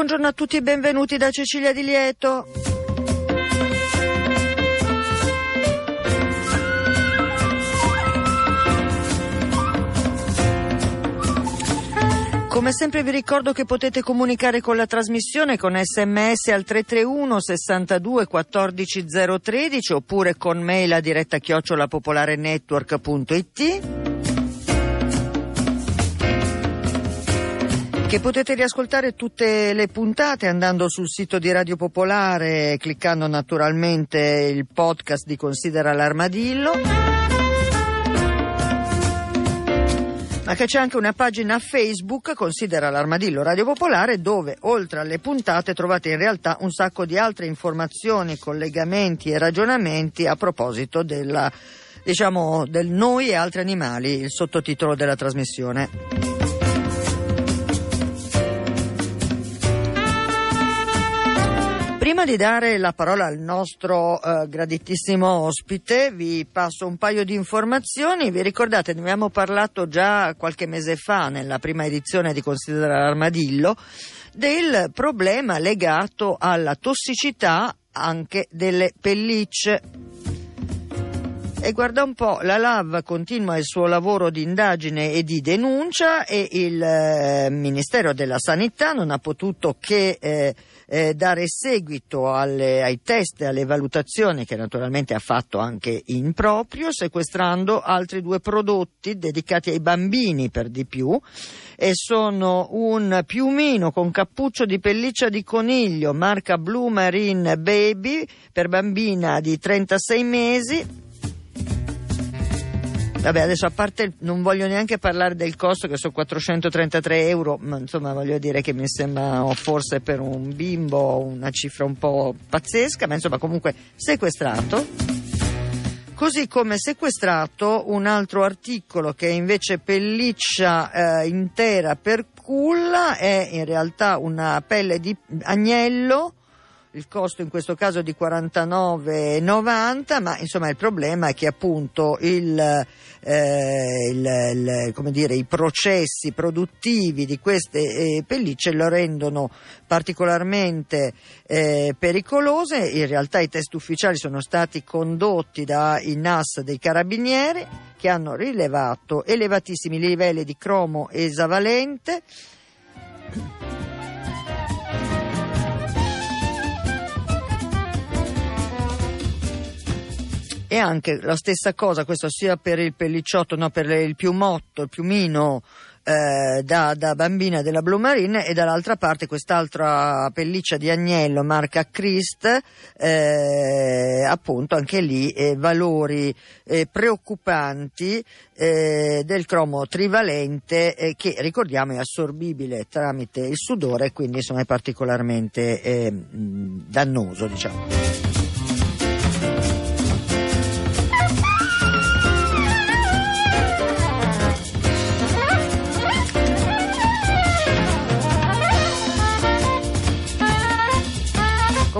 Buongiorno, a tutti e benvenuti da Cecilia Di Lieto. Come sempre vi ricordo che potete comunicare con la trasmissione con sms al 331 62 14 013 oppure con mail a diretta chiocciolapopolarenetwork.it. che potete riascoltare tutte le puntate andando sul sito di Radio Popolare, cliccando naturalmente il podcast di Considera l'Armadillo. Ma che c'è anche una pagina Facebook, Considera l'Armadillo Radio Popolare, dove oltre alle puntate trovate in realtà un sacco di altre informazioni, collegamenti e ragionamenti a proposito della, diciamo, del noi e altri animali, il sottotitolo della trasmissione. Prima di dare la parola al nostro eh, graditissimo ospite, vi passo un paio di informazioni. Vi ricordate, ne abbiamo parlato già qualche mese fa, nella prima edizione di Considera l'Armadillo, del problema legato alla tossicità anche delle pellicce. E guarda un po', la LAV continua il suo lavoro di indagine e di denuncia e il eh, Ministero della Sanità non ha potuto che eh, eh, dare seguito alle, ai test e alle valutazioni che naturalmente ha fatto anche in proprio, sequestrando altri due prodotti dedicati ai bambini per di più e sono un piumino con cappuccio di pelliccia di coniglio marca Blue Marine Baby per bambina di 36 mesi Vabbè, adesso a parte non voglio neanche parlare del costo che sono 433 euro, ma insomma voglio dire che mi sembra forse per un bimbo una cifra un po' pazzesca, ma insomma comunque sequestrato. Così come sequestrato un altro articolo che invece pelliccia eh, intera per culla, è in realtà una pelle di agnello il costo in questo caso di 49,90 ma insomma il problema è che appunto il, eh, il, il, dire, i processi produttivi di queste eh, pellicce lo rendono particolarmente eh, pericolose. In realtà i test ufficiali sono stati condotti dai NAS dei carabinieri che hanno rilevato elevatissimi livelli di cromo esavalente e anche la stessa cosa, questo sia per il pellicciotto, no, per il piumotto, il piumino eh, da, da, bambina della Blue Marine e dall'altra parte quest'altra pelliccia di agnello marca Christ, eh, appunto anche lì eh, valori eh, preoccupanti eh, del cromo trivalente eh, che ricordiamo è assorbibile tramite il sudore quindi insomma è particolarmente dannoso diciamo.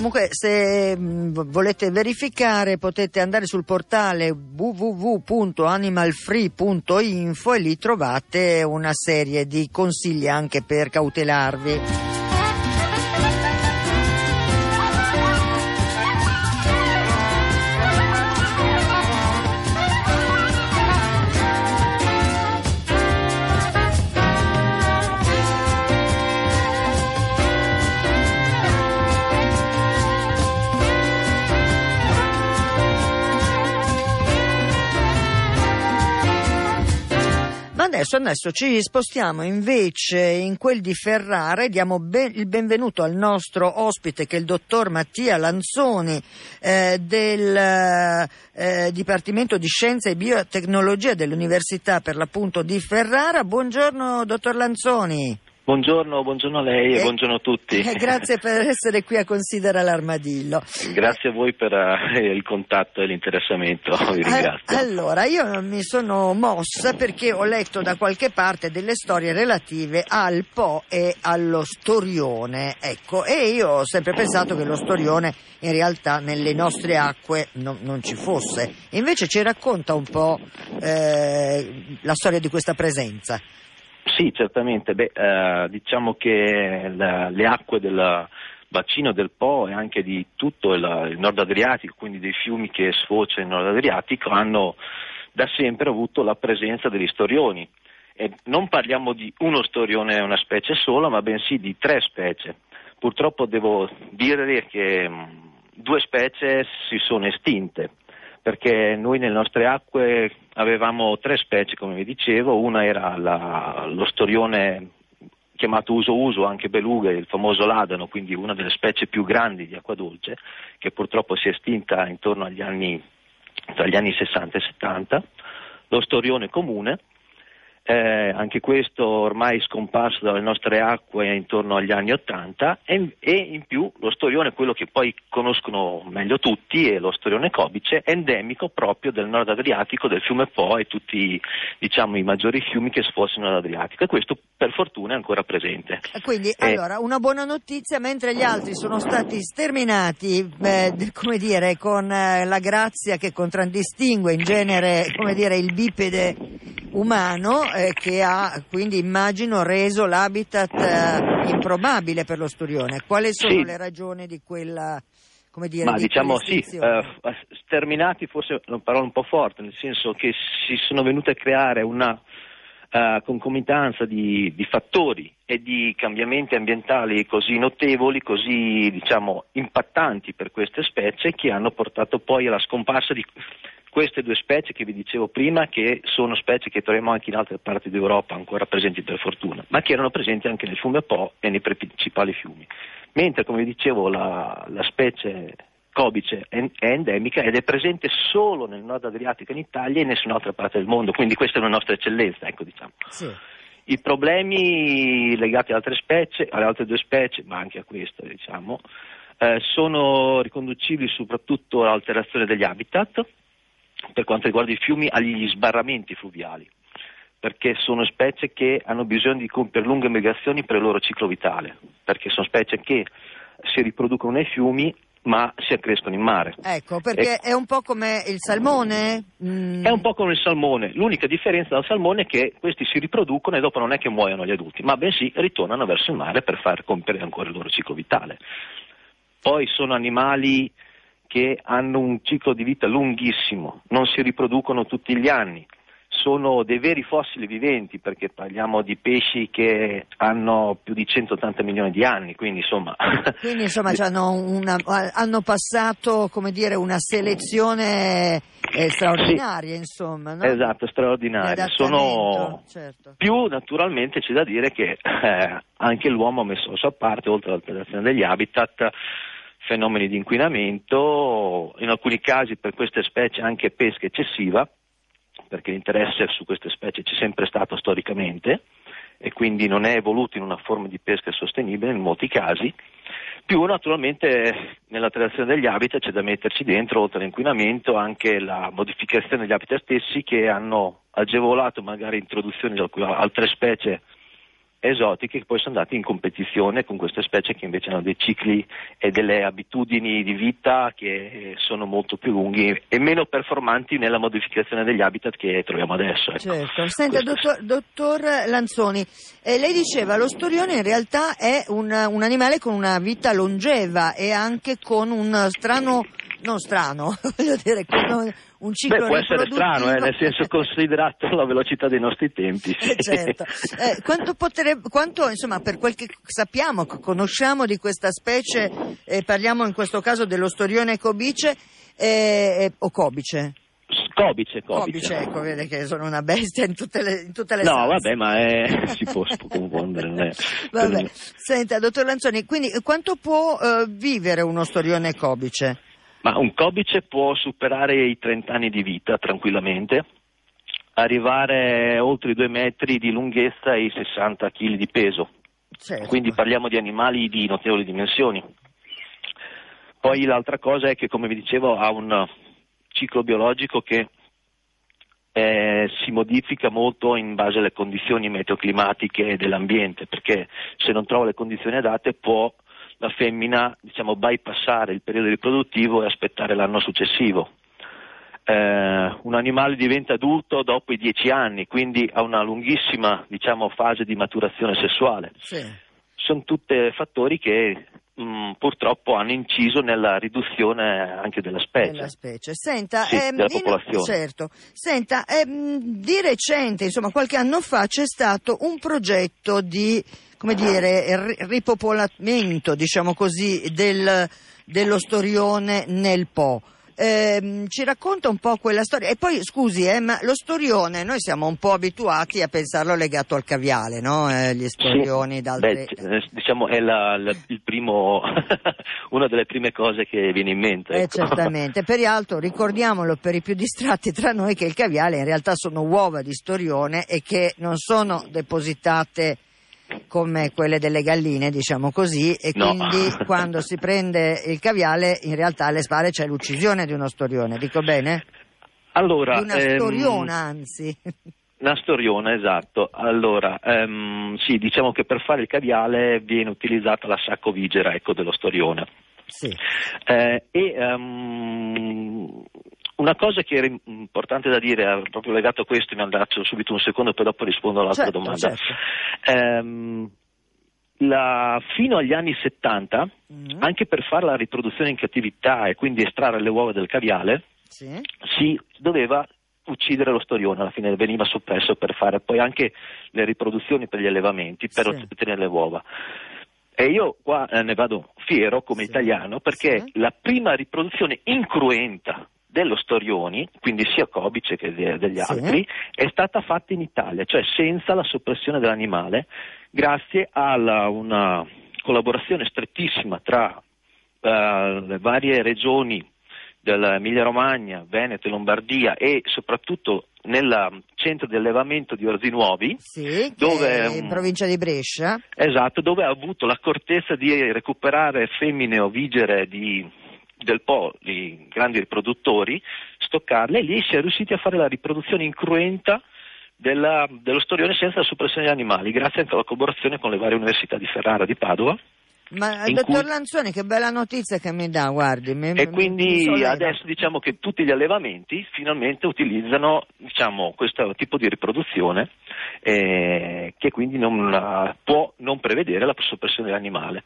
Comunque se mh, volete verificare potete andare sul portale www.animalfree.info e lì trovate una serie di consigli anche per cautelarvi. Adesso, adesso ci spostiamo invece in quel di Ferrara e diamo ben, il benvenuto al nostro ospite che è il dottor Mattia Lanzoni eh, del eh, Dipartimento di Scienze e Biotecnologia dell'Università per l'appunto di Ferrara. Buongiorno dottor Lanzoni. Buongiorno, buongiorno a lei e eh, buongiorno a tutti. Eh, grazie per essere qui a Considera l'Armadillo. Grazie a voi per uh, il contatto e l'interessamento, vi eh, ringrazio. allora, io mi sono mossa perché ho letto da qualche parte delle storie relative al Po e allo storione, ecco, e io ho sempre pensato che lo storione in realtà nelle nostre acque no, non ci fosse. Invece ci racconta un po' eh, la storia di questa presenza. Sì, certamente. Beh, eh, diciamo che la, le acque del bacino del Po e anche di tutto il, il, nord Adriatico, quindi dei fiumi che sfociano in nord Adriatico, hanno da sempre avuto la presenza degli storioni. E non parliamo di uno storione, una specie sola, ma bensì di tre specie. Purtroppo devo dire che mh, due specie si sono estinte perché noi nelle nostre acque avevamo tre specie, come vi dicevo, una era la, lo storione chiamato uso uso, anche beluga, il famoso ladano, quindi una delle specie più grandi di acqua dolce, che purtroppo si è estinta intorno agli anni, tra gli anni 60 e 70, lo storione comune, eh, anche questo ormai scomparso dalle nostre acque intorno agli anni Ottanta e, e, in più lo storione, quello che poi conoscono meglio tutti, è lo storione cobice, endemico proprio del nord Adriatico, del fiume Po e tutti diciamo, i maggiori fiumi che sfossano l'Adriatico e questo per fortuna è ancora presente. Quindi eh, allora una buona notizia, mentre gli altri sono stati sterminati, eh, come dire, con eh, la grazia che contraddistingue in genere come dire, il bipede umano eh, che ha quindi immagino reso l'habitat eh, improbabile per lo sturione. Quali sono sì. le ragioni di quella come dire, Ma di diciamo sì, eh, sterminati forse è una parola un po' forte, nel senso che si sono venute a creare una uh, concomitanza di, di, fattori e di cambiamenti ambientali così notevoli, così diciamo impattanti per queste specie che hanno portato poi alla scomparsa di queste due specie che vi dicevo prima, che sono specie che troviamo anche in altre parti d'Europa ancora presenti per fortuna, ma che erano presenti anche nel fiume Po e nei principali fiumi. Mentre, come vi dicevo, la, la specie cobice è, endemica ed è presente solo nel nord Adriatico in Italia e in nessun'altra parte del mondo, quindi questa è una nostra eccellenza, ecco diciamo. Sì. I problemi legati alle altre specie, alle altre due specie, ma anche a questa, diciamo, eh, sono riconducibili soprattutto all'alterazione degli habitat, per quanto riguarda i fiumi agli sbarramenti fluviali, perché sono specie che hanno bisogno di compiere lunghe migrazioni per il loro ciclo vitale, perché sono specie che si riproducono nei fiumi ma si accrescono in mare. Ecco, perché e... è un po' come il salmone? Mm. È un po' come il salmone, l'unica differenza dal salmone è che questi si riproducono e dopo non è che muoiono gli adulti, ma bensì ritornano verso il mare per far compiere ancora il loro ciclo vitale. Poi sono animali che hanno un ciclo di vita lunghissimo, non si riproducono tutti gli anni, sono dei veri fossili viventi perché parliamo di pesci che hanno più di 180 milioni di anni, quindi insomma... Quindi insomma una, hanno passato dire, una selezione eh, straordinaria, sì, insomma. No? Esatto, straordinaria. Sono certo. più naturalmente c'è da dire che eh, anche l'uomo ha messo a parte, oltre all'alterazione degli habitat, fenomeni di inquinamento, in alcuni casi per queste specie anche pesca eccessiva, perché l'interesse su queste specie c'è sempre stato storicamente e quindi non è evoluto in una forma di pesca sostenibile in molti casi, più naturalmente nella creazione degli habitat c'è da metterci dentro, oltre all'inquinamento, anche la modificazione degli habitat stessi che hanno agevolato magari l'introduzione di altre specie esotiche che poi sono andate in competizione con queste specie che invece hanno dei cicli e delle abitudini di vita che sono molto più lunghi e meno performanti nella modificazione degli habitat che troviamo adesso. Ecco. Certo. Senta, dottor, dottor, Lanzoni, eh, lei diceva lo storione in realtà è un, un animale con una vita longeva e anche con un strano non strano, voglio dire, con un ciclo Beh, può essere strano, eh, nel senso considerato la velocità dei nostri tempi. Eh, certo. eh, quanto, potrebbe, quanto, insomma, per quel che sappiamo, conosciamo di questa specie, eh, parliamo in questo caso dello storione cobice eh, eh, o cobice? Cobice, cobice. Ecco, vede che sono una bestia in tutte le, in tutte le No, vabbè, ma è, si, può, confondere. Vabbè. Senta, dottor Lanzoni, quindi quanto può uh, vivere uno storione cobice? Ma un cobice può superare i 30 anni di vita tranquillamente, arrivare oltre i 2 metri di lunghezza e i 60 kg di peso. Certo. Quindi parliamo di animali di notevoli dimensioni. Poi l'altra cosa è che, come vi dicevo, ha un ciclo biologico che eh, si modifica molto in base alle condizioni meteoclimatiche dell'ambiente, perché se non trova le condizioni adatte può la femmina diciamo, bypassare il periodo riproduttivo e aspettare l'anno successivo. Eh, un animale diventa adulto dopo i dieci anni, quindi ha una lunghissima diciamo, fase di maturazione sessuale. Sì. Sono tutti fattori che mh, mm, purtroppo hanno inciso nella riduzione anche della specie. Della specie. Senta, sì, ehm, della popolazione. certo. Senta, ehm, di recente, insomma qualche anno fa, c'è stato un progetto di come dire, ripopolamento, diciamo così, del, dello storione nel Po. Eh, ci racconta un po' quella storia. E poi scusi, eh, ma lo storione, noi siamo un po' abituati a pensarlo legato al caviale, no? Eh, gli storioni sì, d'altre... Beh, eh, diciamo è la, la, il primo, una delle prime cose che viene in mente. Eh, ecco. certamente. Peraltro ricordiamolo per i più distratti tra noi che il caviale in realtà sono uova di storione e che non sono depositate come quelle delle galline, diciamo così, e no. quindi quando si prende il caviale in realtà alle spalle c'è l'uccisione di uno storione, dico bene? Allora, di una ehm... storiona anzi. Una storiona, esatto. Allora, um, sì, diciamo che per fare il caviale viene utilizzata la sacco vigera ecco, dello storione. Sì. Eh, e um, una cosa che era importante da dire, proprio legato a questo, mi andaccio subito un secondo, poi dopo rispondo all'altra certo, domanda. Certo. Ehm, la, fino agli anni 70, mm. anche per fare la riproduzione in cattività e quindi estrarre le uova del caviale, sì. si doveva uccidere lo storione, alla fine veniva soppresso per fare poi anche le riproduzioni per gli allevamenti, per sì. ottenere le uova. E io qua eh, ne vado fiero come sì. italiano perché la prima riproduzione incruenta dello Storioni, quindi sia Cobice che degli sì. altri, è stata fatta in Italia, cioè senza la soppressione dell'animale, grazie a una collaborazione strettissima tra uh, le varie regioni dell'Emilia Romagna, Veneto e Lombardia e soprattutto nel centro di allevamento di Orzi Nuovi, sì, dove, in provincia di Brescia. Esatto, dove ha avuto l'accortezza di recuperare femmine ovigere di del Po, di grandi riproduttori, stoccarle e lì si è riusciti a fare la riproduzione incruenta della, dello storione senza la soppressione degli animali, grazie anche alla collaborazione con le varie università di Ferrara, di Padova. Ma dottor cui... Lanzoni, che bella notizia che mi dà, guardi. Mi, e quindi adesso diciamo che tutti gli allevamenti finalmente utilizzano diciamo, questo tipo di riproduzione eh, che quindi non, può non prevedere la soppressione dell'animale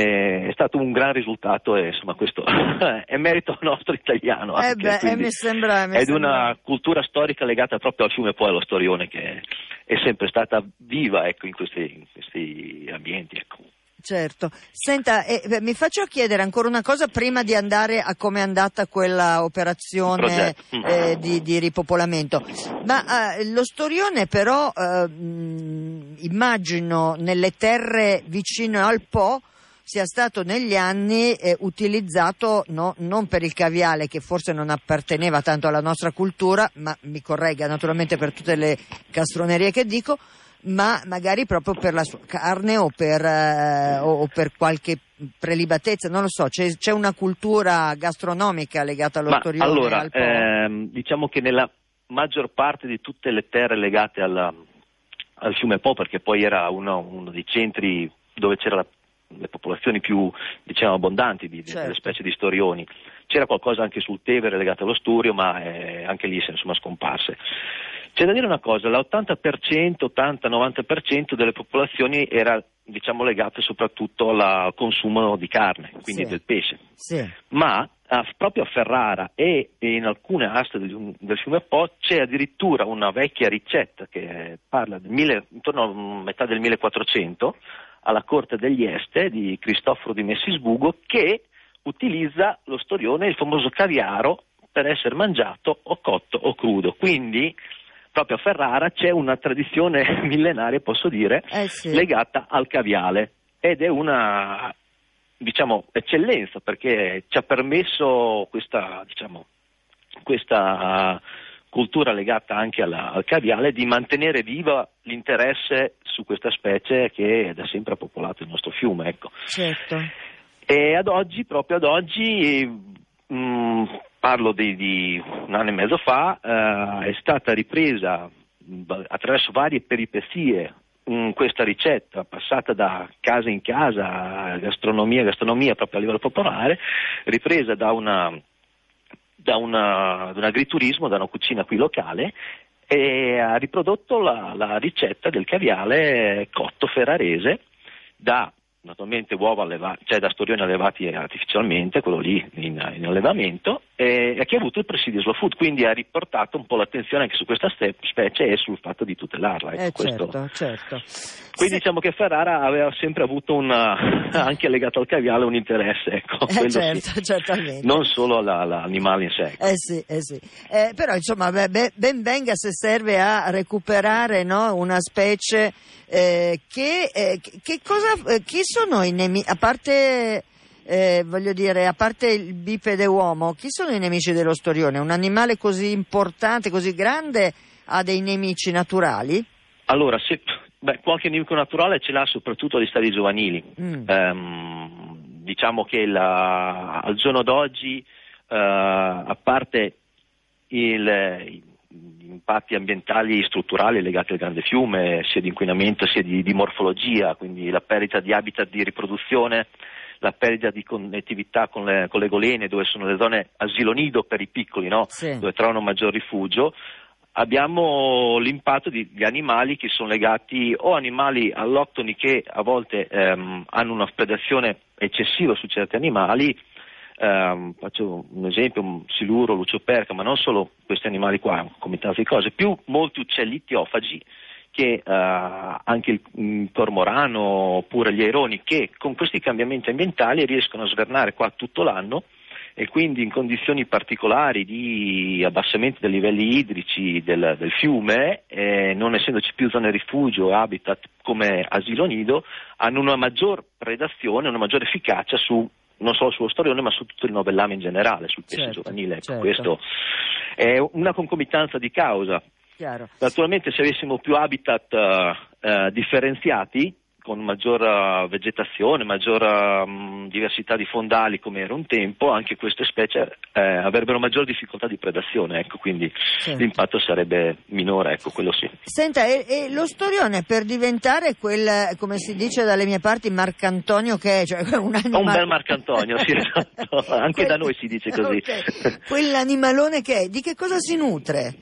è stato un gran risultato e insomma questo è merito nostro italiano eh beh, eh, mi sembra, mi è di una cultura storica legata proprio al fiume e allo storione che è sempre stata viva ecco, in, questi, in, questi, ambienti ecco. Certo, senta, eh, mi faccio chiedere ancora una cosa prima di andare a come è andata quella operazione mm. eh, di, di, ripopolamento. Ma eh, lo storione però, eh, immagino, nelle terre vicino al Po, sia stato negli anni eh, utilizzato no, non per il caviale che forse non apparteneva tanto alla nostra cultura, ma mi corregga naturalmente per tutte le castronerie che dico, ma magari proprio per la sua carne o per, eh, o per qualche prelibatezza, non lo so, c'è, c'è, una cultura gastronomica legata allo storione allora, al ehm, diciamo che nella maggior parte di tutte le terre legate alla, al fiume Po, perché poi era uno, uno dei centri dove c'era la le popolazioni più diciamo, abbondanti di, certo. delle specie di storioni. C'era qualcosa anche sul Tevere legato allo sturio, ma eh, anche lì sono scomparse. C'è da dire una cosa, l'80%, 80-90% delle popolazioni era diciamo, legato soprattutto al consumo di carne, quindi sì. del pesce. Sì. Ma a, proprio a Ferrara e, e in alcune aste del, del, fiume Po c'è addirittura una vecchia ricetta che parla del mille, intorno a metà del 1400 alla corte degli Este di Cristoforo di Messisbugo che utilizza lo storione, il famoso caviaro, per essere mangiato o cotto o crudo. Quindi proprio a Ferrara c'è una tradizione millenaria, posso dire, Eh sì. legata al caviale ed è una diciamo, eccellenza perché ci ha permesso questa, diciamo, questa cultura legata anche alla- al caviale di mantenere viva l'interesse su questa specie che da sempre ha popolato il nostro fiume. Ecco. Certo. E ad oggi, proprio ad oggi, mh, parlo di, di un anno e mezzo fa, eh, è stata ripresa mh, attraverso varie peripezie mh, questa ricetta, passata da casa in casa, gastronomia, gastronomia proprio a livello popolare, ripresa da una da, una, un agriturismo, da una cucina qui locale e ha riprodotto la, la ricetta del caviale cotto ferrarese da naturalmente uova alleva- cioè da storioni allevati artificialmente, quello lì in, in allevamento, e, e che ha avuto il presidio slow food, quindi ha riportato un po' l'attenzione anche su questa specie e sul fatto di tutelarla. ecco, Eh, certo, certo. Quindi Sì. diciamo che Ferrara aveva sempre avuto una, anche legato al caviale un interesse, ecco, Eh, certo, sì. certamente. non solo alla- all'animale in sé. Eh sì, eh sì. Eh, però insomma beh, ben venga se serve a recuperare no, una specie eh, che, eh, che- cosa, eh, chi sono i nemici, a parte, eh, voglio dire, a parte il bipede uomo, chi sono i nemici dello storione? Un animale così importante, così grande ha dei nemici naturali? Allora, se, beh, qualche nemico naturale ce l'ha soprattutto agli stadi giovanili. Mm. Ehm, diciamo che la- al giorno d'oggi, eh, a parte il- gli impatti ambientali strutturali legati al grande fiume, sia di inquinamento sia di, di morfologia, quindi la perdita di habitat di riproduzione, la perdita di connettività con le, con le golene, dove sono le zone asilo nido per i piccoli, no? Sì. dove trovano maggior rifugio, abbiamo l'impatto di, di animali che sono legati o animali alloctoni che a volte ehm, hanno una predazione eccessiva su certi animali, ehm, faccio un esempio, un siluro, lucioperca, ma non solo questi animali qua, come tante cose, più molti uccelli tiofagi che eh, anche il, il cormorano oppure gli aironi che con questi cambiamenti ambientali riescono a svernare qua tutto l'anno e quindi in condizioni particolari di abbassamento dei livelli idrici del, del fiume, eh, non essendoci più zone rifugio e habitat come asilo nido, hanno una maggior predazione, una maggiore efficacia su non solo sullo storione ma su tutto il novellame in generale, sul pesce Certo, giovanile. Ecco, certo. Questo è una concomitanza di causa. Chiaro. Naturalmente se avessimo più habitat eh, eh, differenziati, con maggior eh, vegetazione, maggior mh, diversità di fondali come era un tempo, anche queste specie eh, avrebbero maggior difficoltà di predazione, ecco, quindi Certo. l'impatto sarebbe minore, ecco, quello sì. Senta, e, e lo storione per diventare quel, come si dice dalle mie parti, Marcantonio che è, cioè un Un animale... bel Marcantonio, sì, esatto. anche da noi si dice così. Ok. Quell'animalone che è, di che cosa si nutre?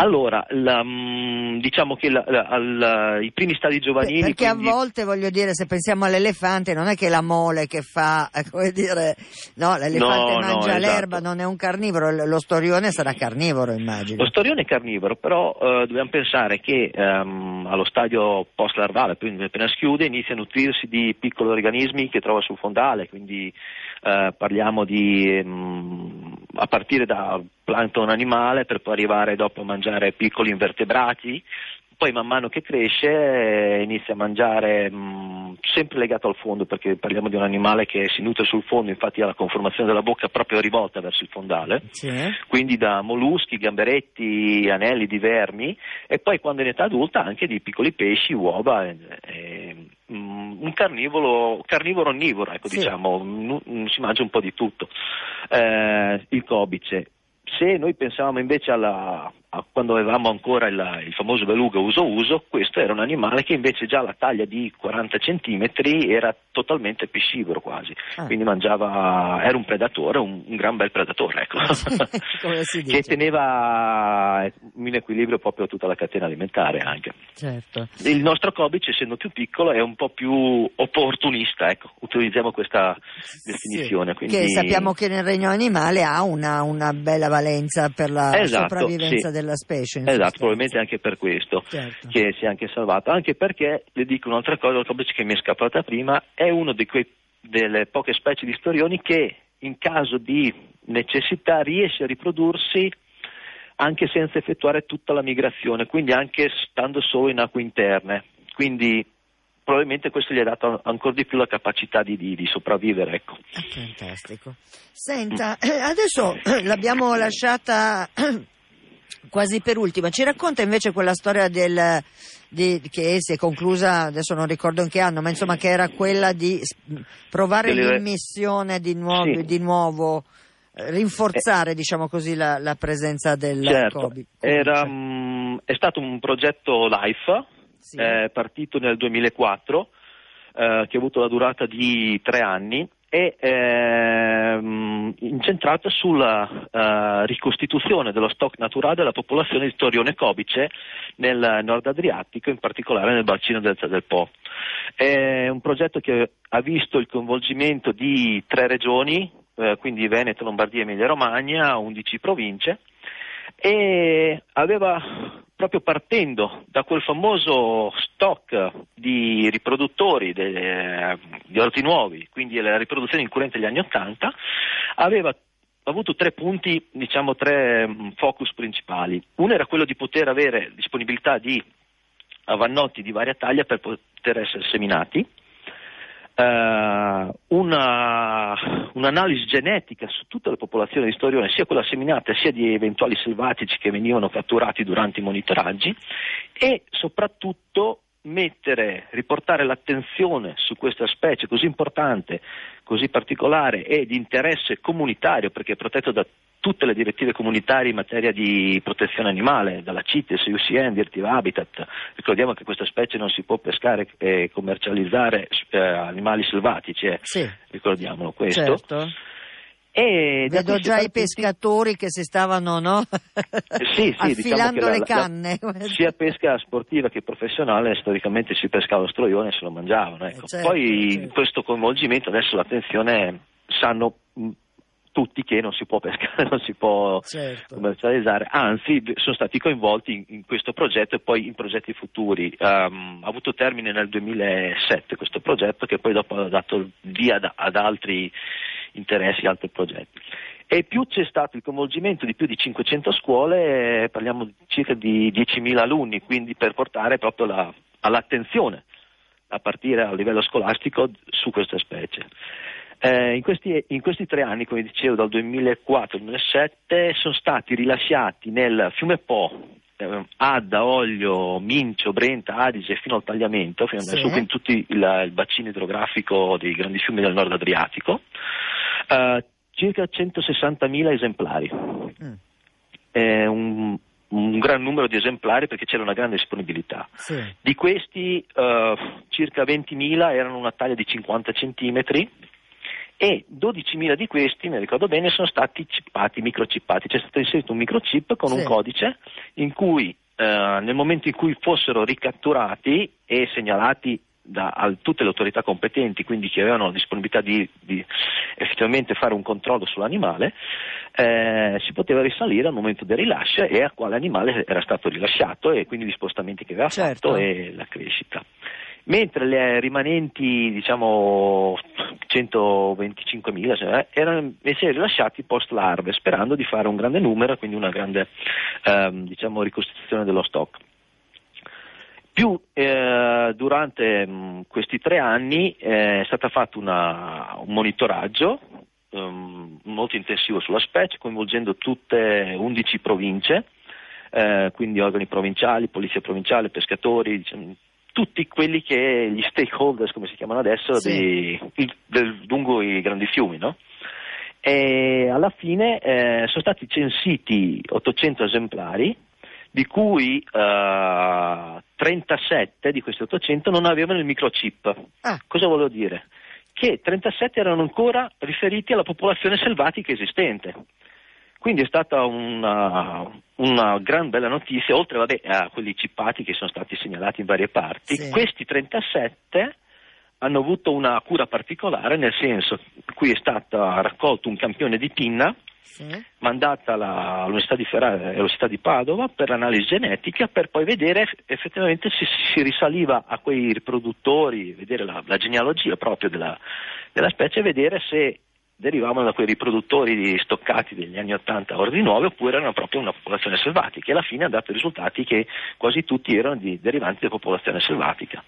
Allora, la, mh, diciamo che la- la- i primi stadi giovanili... Perché quindi- a volte, voglio dire, se pensiamo all'elefante, non è che la mole che fa, eh, come dire, no, l'elefante No, no, mangia esatto. l'erba, non è un carnivoro, lo storione sarà carnivoro, immagino. Lo storione è carnivoro, però eh, dobbiamo pensare che ehm, allo stadio post-larvale, appena schiude, inizia a nutrirsi di piccoli organismi che trova sul fondale, quindi eh, parliamo di ehm, a partire da plankton animale per poi arrivare dopo a mangiare piccoli invertebrati, poi man mano che cresce eh, inizia a mangiare mh, sempre legato al fondo perché parliamo di un animale che si nutre sul fondo, infatti ha la conformazione della bocca proprio rivolta verso il fondale Sì, eh? quindi da molluschi, gamberetti, anelli di vermi e poi quando è in età adulta anche di piccoli pesci, uova, e- e, mm, un carnivoro, carnivoro onnivoro, ecco Sì. diciamo, si mangia un po' di tutto. Eh, il cobice. Se noi pensavamo invece alla, a quando avevamo ancora il, il famoso beluga uso uso, questo era un animale che invece già alla taglia di 40 centimetri era totalmente piscivoro quasi, Ah. quindi mangiava, era un predatore, un, un gran bel predatore, ecco. che teneva in equilibrio proprio tutta la catena alimentare anche. Certo. Il nostro cobice, essendo più piccolo, è un po' più opportunista, ecco, utilizziamo questa definizione. Sì, quindi- Che sappiamo che nel regno animale ha una, una bella valenza per la Esatto, sopravvivenza sì. della specie. Esatto, sostanza. probabilmente anche per questo Certo. che si è anche salvato, anche perché, le dico un'altra cosa, che mi è scappata prima, è quei delle poche specie di storioni che in caso di necessità riesce a riprodursi anche senza effettuare tutta la migrazione, quindi anche stando solo in acque interne. Quindi probabilmente questo gli ha dato ancora di più la capacità di, di, di sopravvivere. Ecco. Fantastico. Senta, adesso l'abbiamo lasciata quasi per ultima. Ci racconta invece quella storia del, di, che si è conclusa, adesso non ricordo in che anno, ma insomma che era quella di provare Delle... l'immissione di nuovo, sì. di nuovo rinforzare, eh, diciamo così, la, la presenza del certo, Covid. Era, um, è stato un progetto LIFE, sì. eh, partito nel 2004, eh, che ha avuto la durata di tre anni e ehm, incentrato sulla uh, ricostituzione dello stock naturale della popolazione di Torione Cobice nel nord Adriatico, in particolare nel bacino delta del Po. È un progetto che ha visto il coinvolgimento di tre regioni, eh, quindi Veneto, Lombardia Emilia Romagna, 11 province, e aveva proprio partendo da quel famoso stock di riproduttori de, di orti nuovi, quindi la riproduzione incurrente degli anni Ottanta, aveva avuto tre punti, diciamo tre mm, focus principali. Uno era quello di poter avere disponibilità di avannotti di varia taglia per poter essere seminati, Uh, una, un'analisi genetica su tutta la popolazione di storione, sia quella seminata sia di eventuali selvatici che venivano catturati durante i monitoraggi e soprattutto mettere, riportare l'attenzione su questa specie così importante, così particolare e di interesse comunitario perché è protetto da tutte le direttive comunitarie in materia di protezione animale, dalla CITES, UCN, Dirtive Habitat. Ricordiamo che questa specie non si può pescare e commercializzare eh, animali selvatici, eh. sì. ricordiamolo questo. Certo. E Vedo già i pescatori che si stavano no? sì, sì, affilando diciamo le canne. La, la, sia pesca sportiva che professionale, storicamente si pescava stroione e se lo mangiavano. Ecco. Eh, certo, Poi certo. questo coinvolgimento, adesso l'attenzione, sanno tutti che non si può pescare, non si può certo. commercializzare, anzi sono stati coinvolti in, in, questo progetto e poi in progetti futuri. Um, ha avuto termine nel 2007 questo progetto che poi dopo ha dato via ad, ad altri interessi, altri progetti. E più c'è stato il coinvolgimento di più di 500 scuole, parliamo di circa di 10.000 alunni, quindi per portare proprio la, all'attenzione a partire a livello scolastico su questa specie. Eh, in, questi, in, questi, tre anni, come dicevo, dal 2004 al 2007, sono stati rilasciati nel fiume Po, eh, Adda, Olio, Mincio, Brenta, Adige fino al tagliamento, fino sì. adesso in tutto il, il, bacino idrografico dei grandi fiumi del nord Adriatico, eh, circa 160.000 esemplari. Mm. È un, un gran numero di esemplari perché c'era una grande disponibilità. Sì. Di questi uh, circa 20.000 erano una taglia di 50 centimetri e 12.000 di questi, mi ricordo bene, sono stati chippati, microchippati, c'è stato inserito un microchip con sì. un codice in cui eh, nel momento in cui fossero ricatturati e segnalati da a tutte le autorità competenti, quindi che avevano la disponibilità di, di effettivamente fare un controllo sull'animale, eh, si poteva risalire al momento del rilascio e a quale animale era stato rilasciato e quindi gli spostamenti che aveva certo. fatto e la crescita mentre le rimanenti diciamo 125.000 cioè, erano invece rilasciati post larve sperando di fare un grande numero quindi una grande ehm, diciamo, ricostituzione dello stock. Più eh, durante mh, mm, questi tre anni eh, è stato fatto una, un monitoraggio um, molto intensivo sulla specie coinvolgendo tutte 11 province, eh, quindi organi provinciali, polizia provinciale, pescatori, diciamo, tutti quelli che gli stakeholders, come si chiamano adesso, sì. di, del, lungo i grandi fiumi, no? E alla fine eh, sono stati censiti 800 esemplari, di cui uh, 37 di questi 800 non avevano il microchip. Ah. Cosa volevo dire? Che 37 erano ancora riferiti alla popolazione selvatica esistente. Quindi è stata una, una gran bella notizia, oltre vabbè, a quelli cippati che sono stati segnalati in varie parti. Sì. Questi 37 hanno avuto una cura particolare, nel senso qui è stato raccolto un campione di pinna, sì. mandata alla, all'Università di Ferrara e all'Università di Padova per l'analisi genetica, per poi vedere effettivamente se si risaliva a quei riproduttori, vedere la, la genealogia proprio della, della specie e vedere se derivavano da quei riproduttori stoccati degli anni 80 a ordini nuovi oppure erano proprio una popolazione selvatica e alla fine ha dato risultati che quasi tutti erano di, derivanti da popolazione selvatica.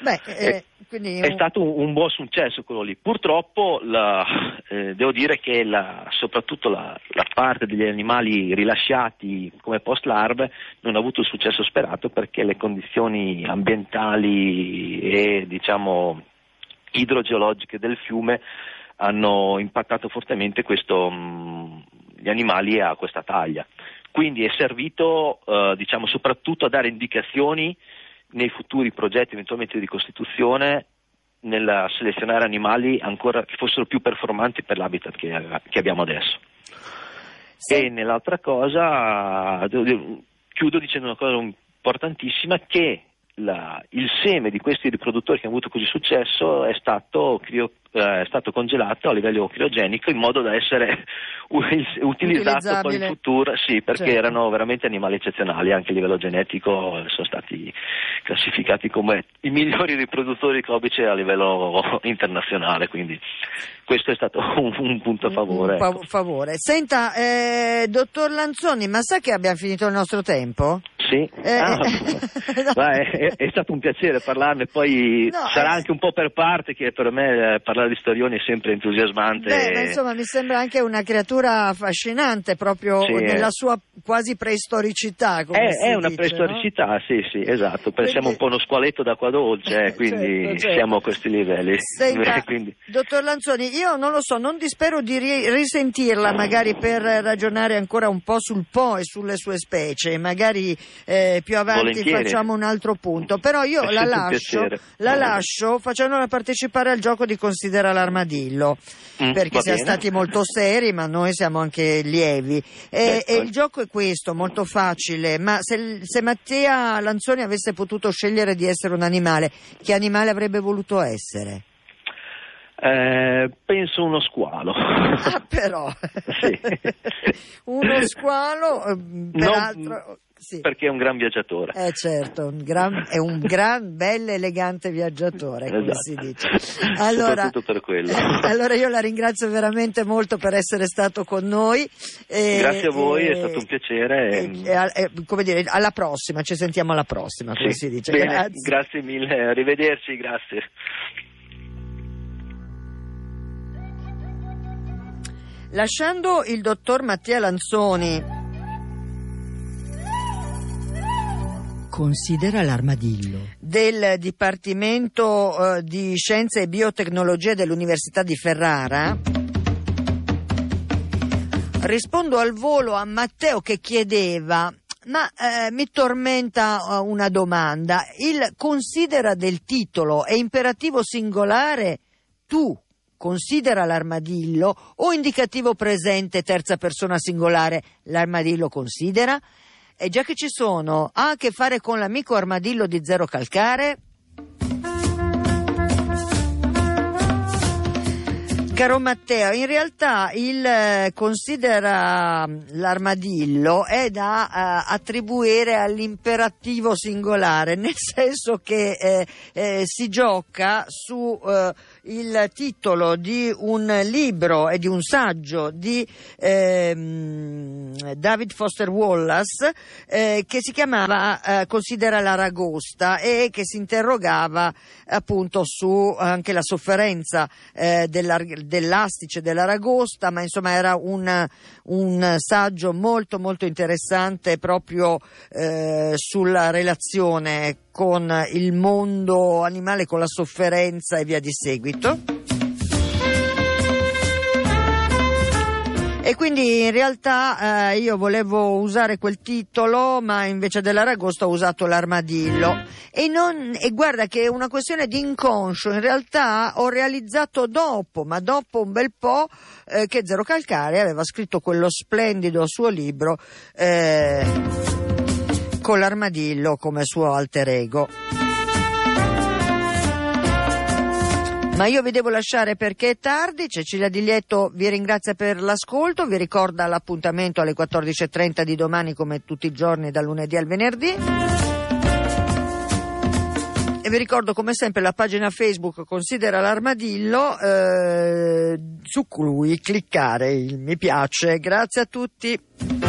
Beh, eh, quindi... È stato un, un, buon successo quello lì. Purtroppo la, eh, devo dire che la, soprattutto la, la, parte degli animali rilasciati come post larve non ha avuto il successo sperato perché le condizioni ambientali e diciamo idrogeologiche del fiume hanno impattato fortemente questo, mh, gli animali a questa taglia. Quindi è servito eh, diciamo, soprattutto a dare indicazioni nei futuri progetti eventualmente di ricostituzione nel selezionare animali ancora che fossero più performanti per l'habitat che, che abbiamo adesso. Sì. E nell'altra cosa, chiudo dicendo una cosa importantissima, che la, il seme di questi riproduttori che hanno avuto così successo è stato, eh, è stato congelato a livello criogenico in modo da essere utilizzato poi in futuro, sì, perché certo. erano veramente animali eccezionali, anche a livello genetico sono stati classificati come i migliori riproduttori di cobice a livello internazionale, quindi questo è stato un, un punto a favore. Un, ecco. favore. Senta, eh, dottor Lanzoni, ma sa che abbiamo finito il nostro tempo? Sì, eh, ah, no. è, è, stato un piacere parlarne, poi no, sarà eh, anche un po' per parte che per me eh, parlare di storioni è sempre entusiasmante. Beh, insomma, mi sembra anche una creatura affascinante proprio sì, nella sua quasi preistoricità. È, è, una dice, preistoricità, no? sì, sì, esatto. Quindi... Siamo un po' uno squaletto d'acqua dolce, eh, quindi certo, certo. siamo a questi livelli. Senta, quindi... Dottor Lanzoni, io non lo so, non dispero di ri- risentirla magari per ragionare ancora un po' sul Po e sulle sue specie, magari eh, più avanti Volentieri. facciamo un altro punto, però io la lascio, la lascio facendola partecipare al gioco di Considera l'armadillo, mm, perché siamo stati molto seri, ma noi siamo anche lievi. E, e, il gioco è questo, molto facile, ma se, se Mattia Lanzoni avesse potuto scegliere di essere un animale, che animale avrebbe voluto essere? Eh, penso uno squalo. Ah, però. Sì. uno squalo, eh, peraltro. Non, sì. Perché è un gran viaggiatore. Eh certo, un gran, è un gran, bello, elegante viaggiatore, come esatto. si dice. Allora, per quello. allora io la ringrazio veramente molto per essere stato con noi. E, Grazie a voi, e, è stato un piacere. E, e, come dire, alla prossima, ci sentiamo alla prossima, come sì. grazie mille, arrivederci, grazie. Lasciando il dottor Mattia Lanzoni considera l'armadillo. Del Dipartimento eh, di Scienze e Biotecnologie dell'Università di Ferrara. Rispondo al volo a Matteo che chiedeva ma eh, mi tormenta uh, una domanda. Il considera del titolo è imperativo singolare tu considera l'armadillo o indicativo presente terza persona singolare l'armadillo considera? E già che ci sono, ha a che fare con l'amico armadillo di Zero Calcare? Caro Matteo, in realtà il eh, considera mm, l'armadillo è da uh, attribuire all'imperativo singolare, nel senso che eh, eh, si gioca su uh, il titolo di un libro e di un saggio di ehm, David Foster Wallace eh, che si chiamava eh, Considera l'aragosta e che si interrogava appunto su anche la sofferenza eh, dell'astice dell'aragosta, ma insomma era un, un saggio molto molto interessante proprio eh, sulla relazione con il mondo animale, con la sofferenza e via di seguito. E quindi in realtà eh, io volevo usare quel titolo, ma invece dell'aragosta ho usato l'armadillo. E, non, e guarda che è una questione di inconscio, in realtà ho realizzato dopo, ma dopo un bel po' eh, che Zero Calcare aveva scritto quello splendido suo libro. Eh, con l'armadillo come suo alter ego. Ma io vi devo lasciare perché è tardi, Cecilia Di Lieto vi ringrazia per l'ascolto, vi ricorda l'appuntamento alle 14.30 di domani come tutti i giorni dal lunedì al venerdì. e vi ricordo come sempre la pagina Facebook Considera l'armadillo eh, su cui cliccare il mi piace. Grazie a tutti.